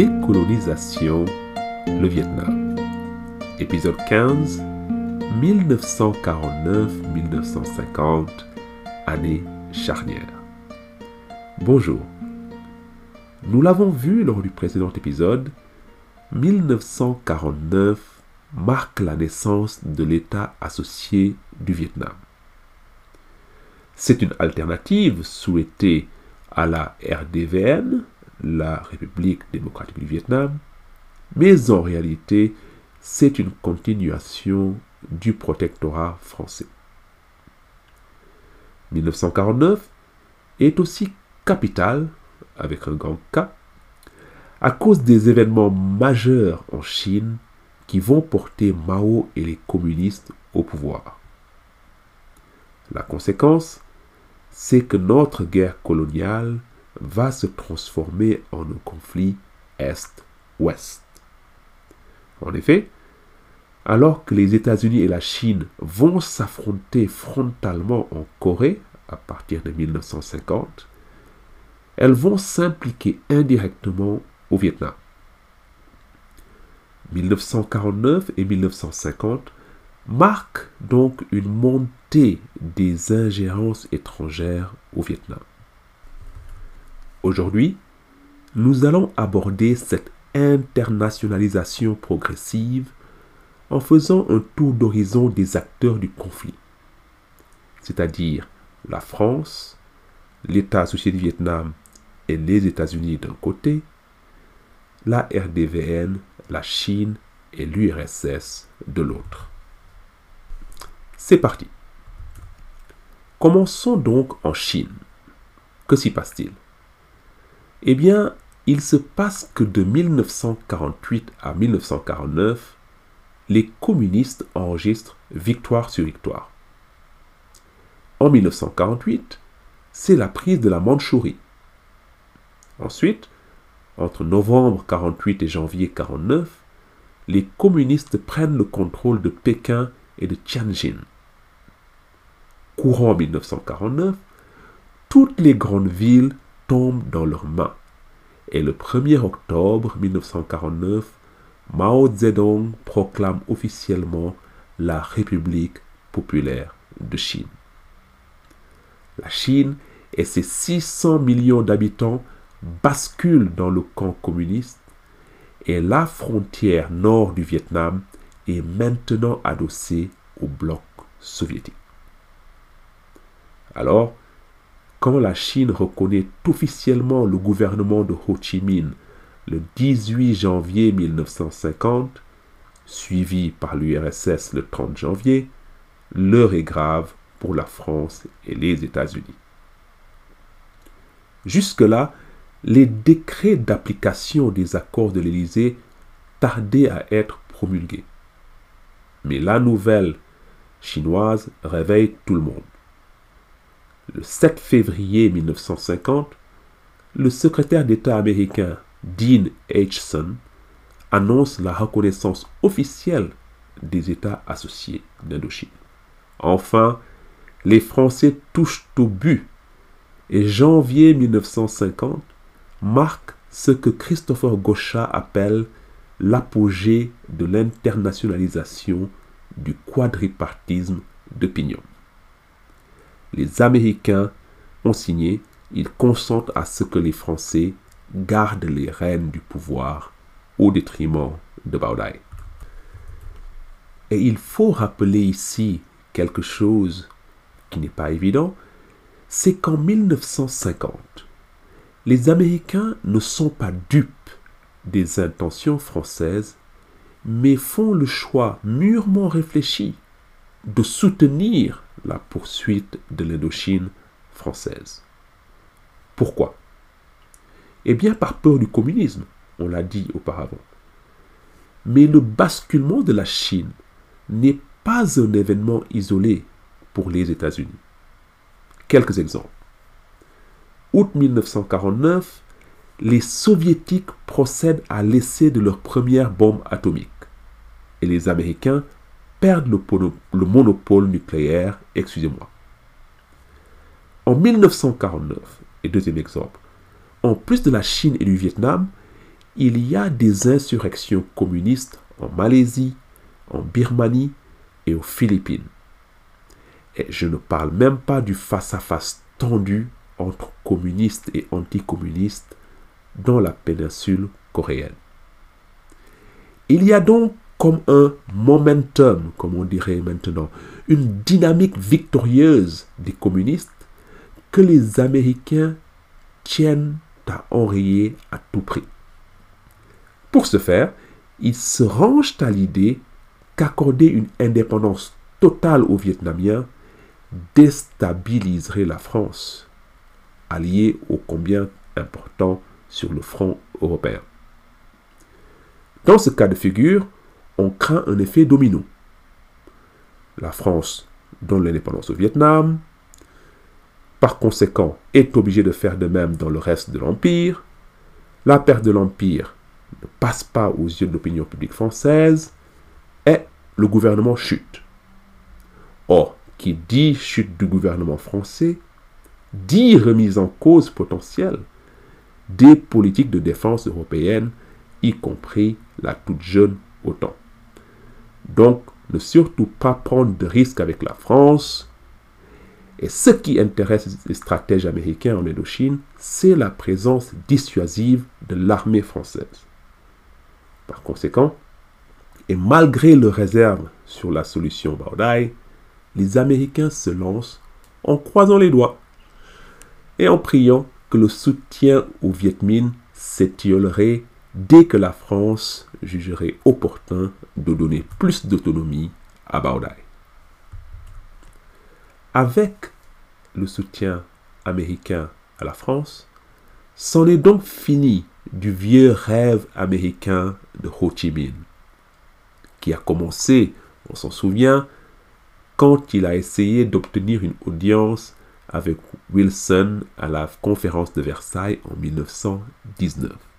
Décolonisation, le Vietnam. Épisode 15, 1949-1950, année charnière. Bonjour. Nous l'avons vu lors du précédent épisode, 1949 marque la naissance de l'État associé du Vietnam. C'est une alternative souhaitée à la RDVN, la République démocratique du Vietnam, mais en réalité, c'est une continuation du protectorat français. 1949 est aussi capital, avec un grand K, à cause des événements majeurs en Chine qui vont porter Mao et les communistes au pouvoir. La conséquence, c'est que notre guerre coloniale va se transformer en un conflit Est-Ouest. En effet, alors que les États-Unis et la Chine vont s'affronter frontalement en Corée à partir de 1950, elles vont s'impliquer indirectement au Vietnam. 1949 et 1950 marquent donc une montée des ingérences étrangères au Vietnam. Aujourd'hui, nous allons aborder cette internationalisation progressive en faisant un tour d'horizon des acteurs du conflit, c'est-à-dire la France, l'État associé du Vietnam et les États-Unis d'un côté, la RDVN, la Chine et l'URSS de l'autre. C'est parti. Commençons donc en Chine. Que s'y passe-t-il? Eh bien, il se passe que de 1948 à 1949, les communistes enregistrent victoire sur victoire. En 1948, c'est la prise de la Mandchourie. Ensuite, entre novembre 48 et janvier 49, les communistes prennent le contrôle de Pékin et de Tianjin. Courant 1949, toutes les grandes villes tombent dans leurs mains. Et le 1er octobre 1949, Mao Zedong proclame officiellement la République populaire de Chine. La Chine et ses 600 millions d'habitants basculent dans le camp communiste et la frontière nord du Vietnam est maintenant adossée au bloc soviétique. Alors, quand la Chine reconnaît officiellement le gouvernement de Ho Chi Minh le 18 janvier 1950, suivi par l'URSS le 30 janvier, l'heure est grave pour la France et les États-Unis. Jusque-là, les décrets d'application des accords de l'Élysée tardaient à être promulgués. Mais la nouvelle chinoise réveille tout le monde le 7 février 1950, le secrétaire d'État américain Dean Acheson annonce la reconnaissance officielle des États associés d'Indochine. Enfin, les Français touchent au but et janvier 1950 marque ce que Christopher Gauchat appelle l'apogée de l'internationalisation du quadripartisme d'opinion les Américains ont signé, ils consentent à ce que les Français gardent les rênes du pouvoir au détriment de Baudai. Et il faut rappeler ici quelque chose qui n'est pas évident, c'est qu'en 1950, les Américains ne sont pas dupes des intentions françaises, mais font le choix mûrement réfléchi de soutenir la poursuite de l'Indochine française. Pourquoi? Eh bien par peur du communisme, on l'a dit auparavant. Mais le basculement de la Chine n'est pas un événement isolé pour les États-Unis. Quelques exemples. Août 1949, les soviétiques procèdent à l'essai de leur première bombe atomique et les Américains perdent le, monopole nucléaire, excusez-moi. En 1949, et deuxième exemple, en plus de la Chine et du Vietnam, il y a des insurrections communistes en Malaisie, en Birmanie et aux Philippines. Et je ne parle même pas du face-à-face tendu entre communistes et anticommunistes dans la péninsule coréenne. Il y a donc comme un momentum, comme on dirait maintenant, une dynamique victorieuse des communistes que les Américains tiennent à enrayer à tout prix. Pour ce faire, ils se rangent à l'idée qu'accorder une indépendance totale aux Vietnamiens déstabiliserait la France, alliée ô combien important sur le front européen. Dans ce cas de figure, on craint un effet domino. La France donne l'indépendance au Vietnam, par conséquent est obligée de faire de même dans le reste de l'Empire. La perte de l'Empire ne passe pas aux yeux de l'opinion publique française et le gouvernement chute. Or, qui dit chute du gouvernement français, dit remise en cause potentielle des politiques de défense européennes, y compris la toute jeune OTAN. Donc, ne surtout pas prendre de risques avec la France. Et ce qui intéresse les stratèges américains en Indochine, c'est la présence dissuasive de l'armée française. Par conséquent, et malgré le réserve sur la solution Baudai, les Américains se lancent en croisant les doigts et en priant que le soutien au Viet Minh s'étiolerait dès que la France jugerait opportun de donner plus d'autonomie à Baudai. Avec le soutien américain à la France, c'en est donc fini du vieux rêve américain de Ho Chi Minh, qui a commencé, on s'en souvient, quand il a essayé d'obtenir une audience avec Wilson à la conférence de Versailles en 1919.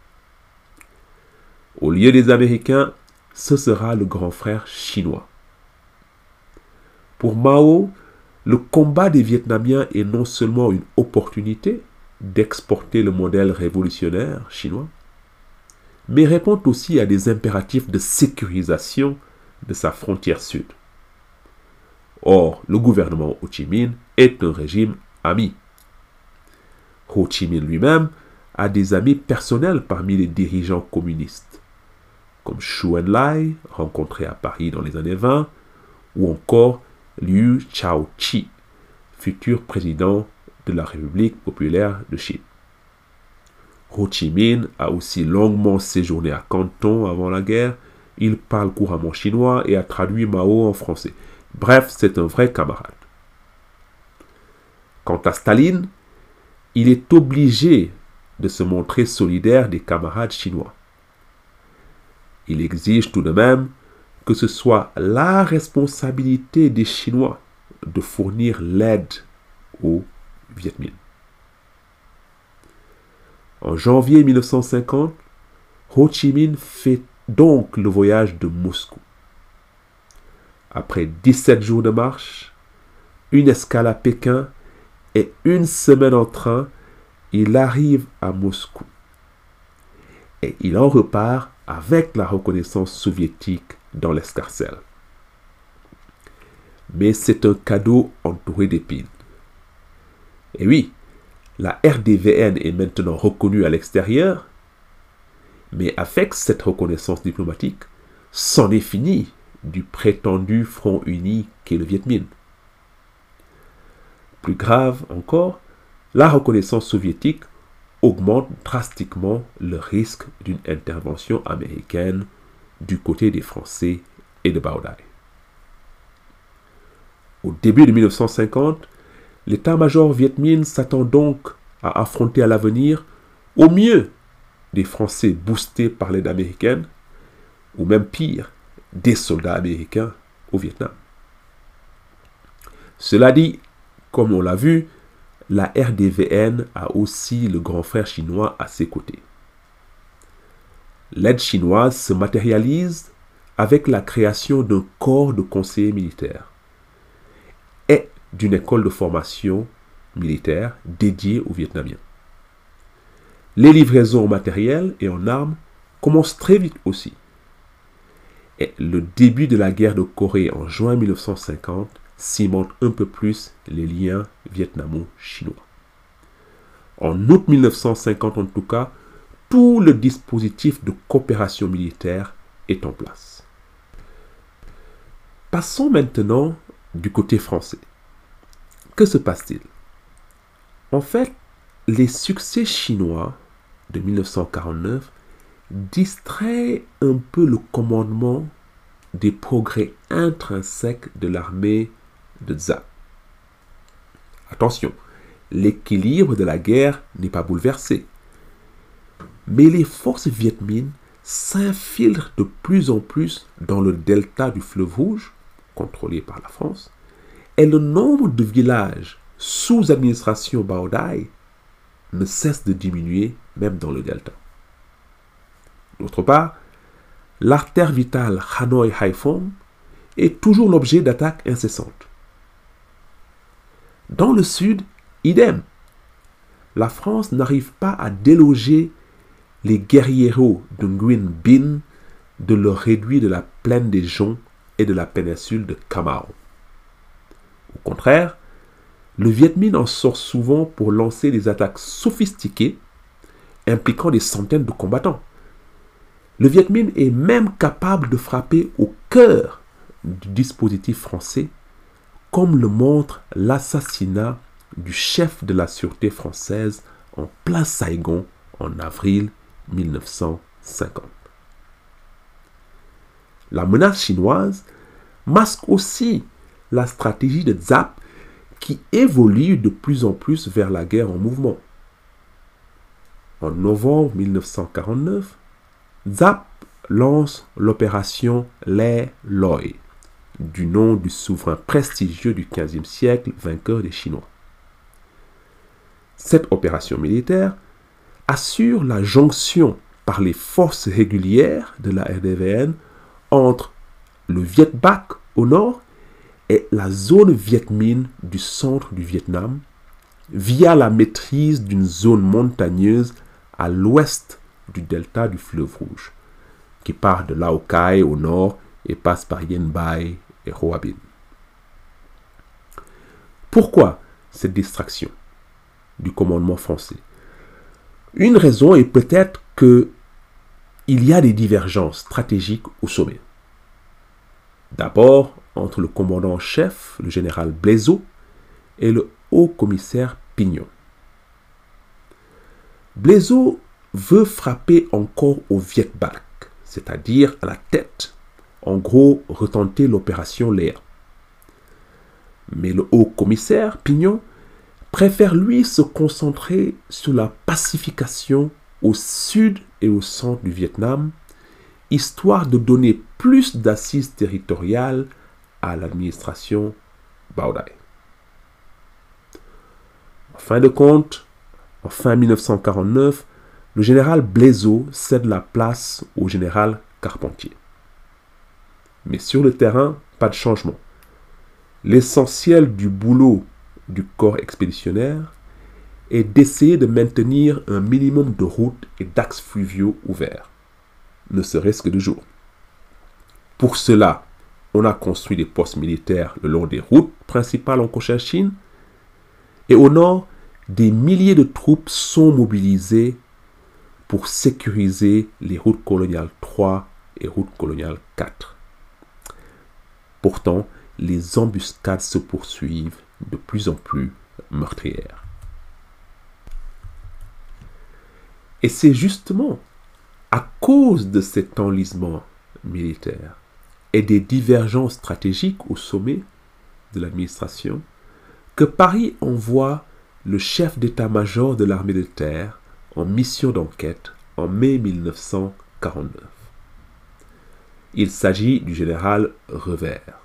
Au lieu des Américains, ce sera le grand frère chinois. Pour Mao, le combat des Vietnamiens est non seulement une opportunité d'exporter le modèle révolutionnaire chinois, mais répond aussi à des impératifs de sécurisation de sa frontière sud. Or, le gouvernement Ho Chi Minh est un régime ami. Ho Chi Minh lui-même a des amis personnels parmi les dirigeants communistes, comme Xu Enlai, rencontré à Paris dans les années 20, ou encore Liu Chao-chi, futur président de la République populaire de Chine. Ho Chi Minh a aussi longuement séjourné à Canton avant la guerre. Il parle couramment chinois et a traduit Mao en français. Bref, c'est un vrai camarade. Quant à Staline, il est obligé de se montrer solidaire des camarades chinois. Il exige tout de même que ce soit la responsabilité des Chinois de fournir l'aide aux Viet Minh. En janvier 1950, Ho Chi Minh fait donc le voyage de Moscou. Après 17 jours de marche, une escale à Pékin et une semaine en train, il arrive à Moscou. Et il en repart avec la reconnaissance soviétique dans l'escarcelle. Mais c'est un cadeau entouré d'épines. Et oui, la RDVN est maintenant reconnue à l'extérieur, mais avec cette reconnaissance diplomatique, c'en est fini du prétendu front uni qu'est le Viet Minh. Plus grave encore, la reconnaissance soviétique augmente drastiquement le risque d'une intervention américaine du côté des Français et de Baudai. Au début de 1950, l'état-major Viet Minh s'attend donc à affronter à l'avenir au mieux des Français boostés par l'aide américaine, ou même pire, des soldats américains au Vietnam. Cela dit, comme on l'a vu, la RDVN a aussi le grand frère chinois à ses côtés. L'aide chinoise se matérialise avec la création d'un corps de conseillers militaires et d'une école de formation militaire dédiée aux Vietnamiens. Les livraisons en matériel et en armes commence très vite aussi. Le début de la guerre de Corée en juin 1950 cimente un peu plus les liens vietnamo-chinois. En août 1950 en tout cas, tout le dispositif de coopération militaire est en place. Passons maintenant du côté français. Que se passe-t-il? En fait, les succès chinois de 1949 distraient un peu le commandement des progrès intrinsèques de l'armée Attention, l'équilibre de la guerre n'est pas bouleversé. Mais les forces vietmines s'infiltrent de plus en plus dans le delta du fleuve Rouge, contrôlé par la France, et le nombre de villages sous administration Baodai ne cesse de diminuer même dans le delta. D'autre part, l'artère vitale Hanoi-Haiphong est toujours l'objet d'attaques incessantes. Dans le sud, idem. La France n'arrive pas à déloger les guerrieros de Nguyen Bin de leur réduit de la plaine des Joncs et de la péninsule de Camaro. Au contraire, le Viet Minh en sort souvent pour lancer des attaques sophistiquées impliquant des centaines de combattants. Le Viet Minh est même capable de frapper au cœur du dispositif français, comme le montre l'assassinat du chef de la sûreté française en plein Saigon en avril 1950. La menace chinoise masque aussi la stratégie de Zap qui évolue de plus en plus vers la guerre en mouvement. En novembre 1949, Zap lance l'opération Les Loi, du nom du souverain prestigieux du XVe siècle, vainqueur des Chinois. Cette opération militaire assure la jonction par les forces régulières de la RDVN entre le Viet Bac au nord et la zone Viet Minh du centre du Vietnam via la maîtrise d'une zone montagneuse à l'ouest du delta du fleuve Rouge, qui part de Lao Cai au nord et passe par Yen Bai et Hoa Binh. Pourquoi cette distraction du commandement français? Une raison est peut-être que il y a des divergences stratégiques au sommet. D'abord entre le commandant en chef, le général Blaiseau, et le haut commissaire Pignon. Blaiseau veut frapper encore au Viet Bac, c'est-à-dire à la tête, en gros retenter l'opération Léa. Mais le haut commissaire Pignon préfère lui se concentrer sur la pacification au sud et au centre du Vietnam, histoire de donner plus d'assises territoriales à l'administration Baodai. En fin de compte, en fin 1949, le général Blaiseau cède la place au général Carpentier. Mais sur le terrain, pas de changement. L'essentiel du boulot du corps expéditionnaire est d'essayer de maintenir un minimum de routes et d'axes fluviaux ouverts, ne serait-ce que de jour. Pour cela, on a construit des postes militaires le long des routes principales en Cochinchine. Et au nord, des milliers de troupes sont mobilisées pour sécuriser les routes coloniales 3 et routes coloniales 4. Pourtant, les embuscades se poursuivent de plus en plus meurtrières. Et c'est justement à cause de cet enlisement militaire et des divergences stratégiques au sommet de l'administration que Paris envoie le chef d'état-major de l'armée de terre en mission d'enquête en mai 1949. Il s'agit du général Revers.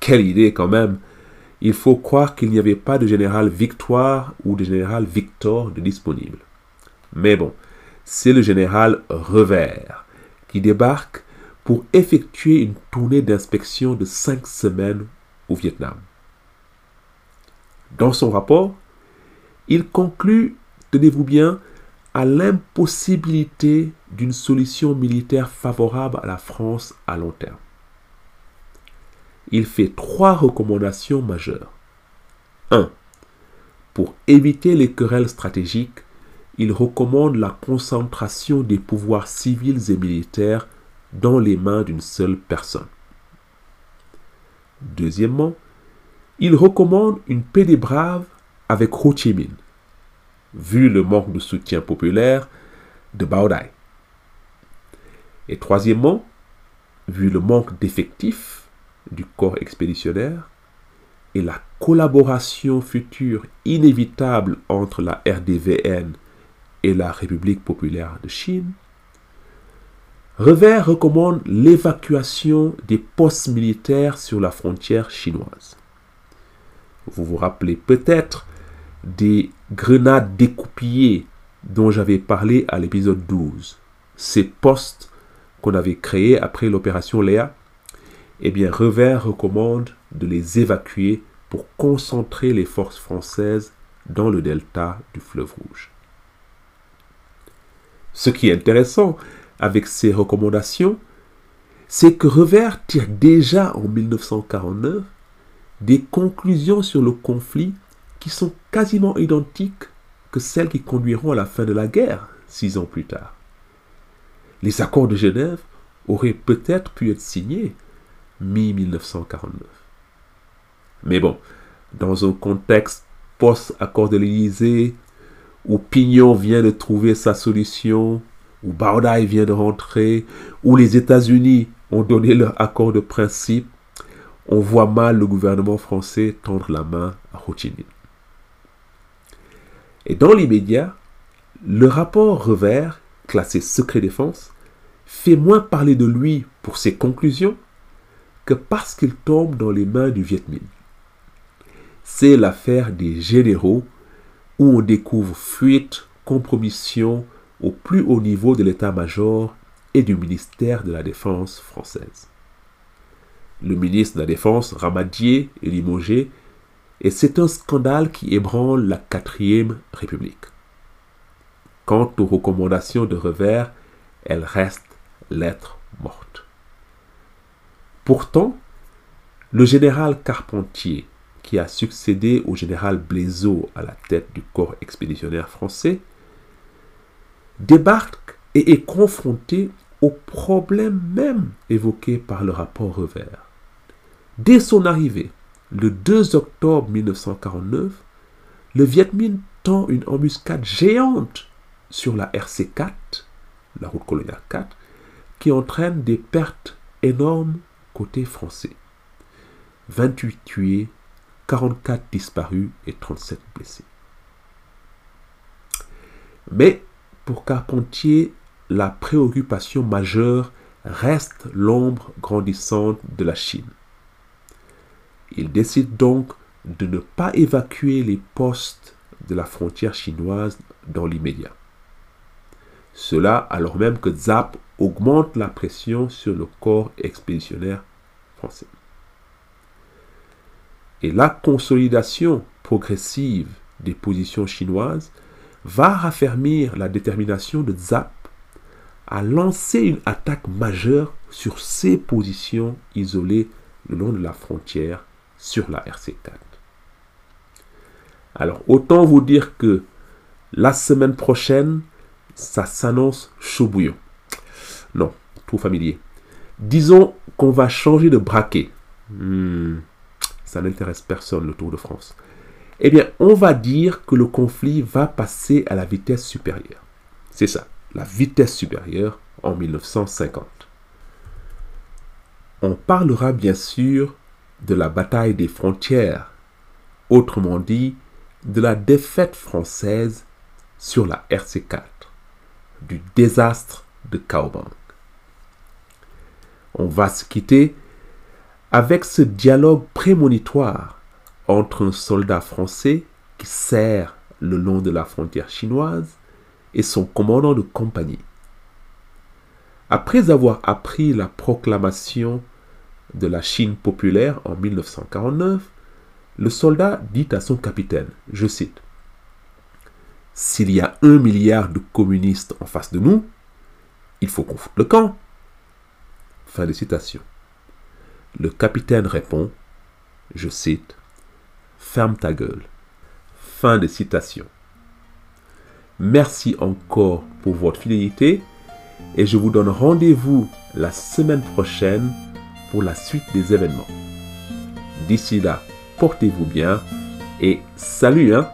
Quelle idée quand même Il faut croire qu'il n'y avait pas de général Victoire ou de général Victor disponible. Mais bon, c'est le général Revers qui débarque pour effectuer une tournée d'inspection de cinq semaines au Vietnam. Dans son rapport, il conclut, tenez-vous bien, à l'impossibilité d'une solution militaire favorable à la France à long terme. Il fait trois recommandations majeures. 1. Pour éviter les querelles stratégiques, il recommande la concentration des pouvoirs civils et militaires dans les mains d'une seule personne. Deuxièmement, il recommande une paix des braves avec Ho vu le manque de soutien populaire de Bao Dai. Et troisièmement, vu le manque d'effectifs du corps expéditionnaire et la collaboration future inévitable entre la RDVN et la République populaire de Chine, Revers recommande l'évacuation des postes militaires sur la frontière chinoise. Vous vous rappelez peut-être des grenades découpillées dont j'avais parlé à l'épisode 12. Ces postes qu'on avait créés après l'opération Léa, eh bien, Revers recommande de les évacuer pour concentrer les forces françaises dans le delta du fleuve Rouge. Ce qui est intéressant avec ces recommandations, c'est que Revers tire déjà en 1949 des conclusions sur le conflit qui sont quasiment identiques que celles qui conduiront à la fin de la guerre six ans plus tard. Les accords de Genève auraient peut-être pu être signés mi-1949. Mais bon, dans un contexte post-accord de l'Élysée, où Pignon vient de trouver sa solution, où Baudai vient de rentrer, où les États-Unis ont donné leur accord de principe, on voit mal le gouvernement français tendre la main à Ho. Et dans l'immédiat, le rapport Revers, classé secret défense, fait moins parler de lui pour ses conclusions que parce qu'il tombe dans les mains du Viet Minh. C'est l'affaire des généraux où on découvre fuite, compromission au plus haut niveau de l'état-major et du ministère de la Défense française. Le ministre de la Défense, Ramadier, est limogé et c'est un scandale qui ébranle la quatrième République. Quant aux recommandations de Revers, elles restent lettres mortes. Pourtant, le général Carpentier, qui a succédé au général Blaiseau à la tête du corps expéditionnaire français, débarque et est confronté au problème même évoqué par le rapport Revers. Dès son arrivée, le 2 octobre 1949, le Viet Minh tend une embuscade géante sur la RC4, la route coloniale 4, qui entraîne des pertes énormes côté français. 28 tués, 44 disparus et 37 blessés. Mais pour Carpentier, la préoccupation majeure reste l'ombre grandissante de la Chine. Il décide donc de ne pas évacuer les postes de la frontière chinoise dans l'immédiat. Cela alors même que Zap augmente la pression sur le corps expéditionnaire français. Et la consolidation progressive des positions chinoises va raffermir la détermination de Zap à lancer une attaque majeure sur ses positions isolées le long de la frontière sur la RC4. Alors, autant vous dire que la semaine prochaine, ça s'annonce chaud bouillon. Non, trop familier. Disons qu'on va changer de braquet. Hmm, ça n'intéresse personne, le Tour de France. Eh bien, on va dire que le conflit va passer à la vitesse supérieure. C'est ça, la vitesse supérieure en 1950. On parlera bien sûr de la bataille des frontières, autrement dit, de la défaite française sur la RC4, du désastre de Kaobang. On va se quitter avec ce dialogue prémonitoire entre un soldat français qui sert le long de la frontière chinoise et son commandant de compagnie. Après avoir appris la proclamation de la Chine populaire en 1949, le soldat dit à son capitaine, je cite, s'il y a un milliard de communistes en face de nous, il faut qu'on foute le camp. Fin de citation. Le capitaine répond, je cite, Ferme ta gueule. Fin de citation. Merci encore pour votre fidélité et je vous donne rendez-vous la semaine prochaine pour la suite des événements. D'ici là, portez-vous bien et salut hein